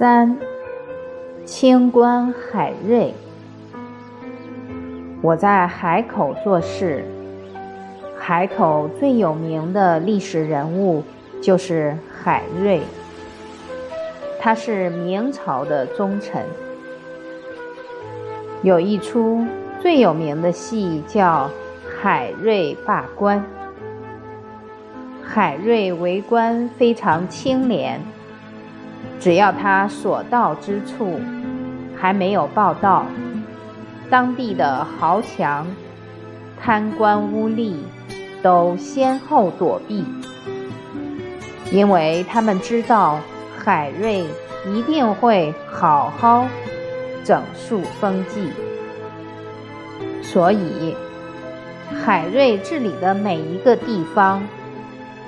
三，清官海瑞。我在海口做事，海口最有名的历史人物就是海瑞，他是明朝的忠臣。有一出最有名的戏叫《海瑞罢官》，海瑞为官非常清廉。只要他所到之处还没有报道，当地的豪强、贪官污吏都先后躲避，因为他们知道海瑞一定会好好整肃风纪，所以海瑞治理的每一个地方，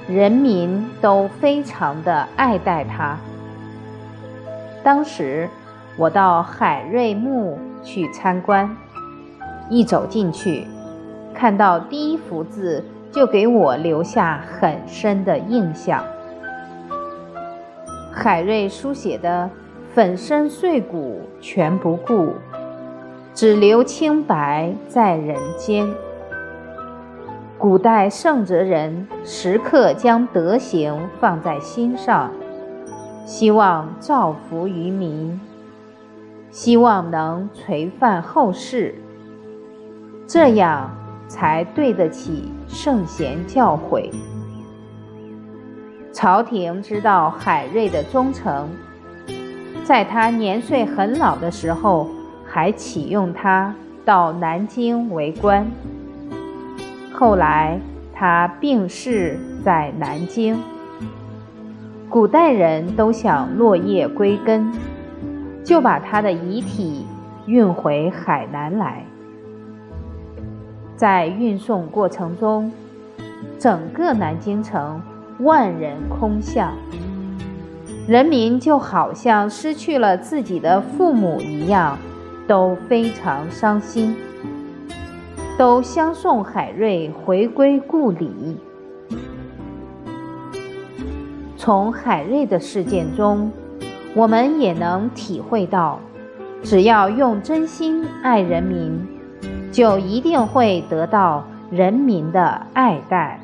人民都非常的爱戴他。当时我到海瑞墓去参观，一走进去，看到第一幅字就给我留下很深的印象。海瑞书写的“粉身碎骨全不顾，只留清白在人间”。古代圣哲人时刻将德行放在心上。希望造福于民，希望能垂范后世，这样才对得起圣贤教诲。朝廷知道海瑞的忠诚，在他年岁很老的时候，还启用他到南京为官。后来他病逝在南京。古代人都想落叶归根，就把他的遗体运回海南来。在运送过程中，整个南京城万人空巷，人民就好像失去了自己的父母一样，都非常伤心，都相送海瑞回归故里。从海瑞的事件中，我们也能体会到，只要用真心爱人民，就一定会得到人民的爱戴。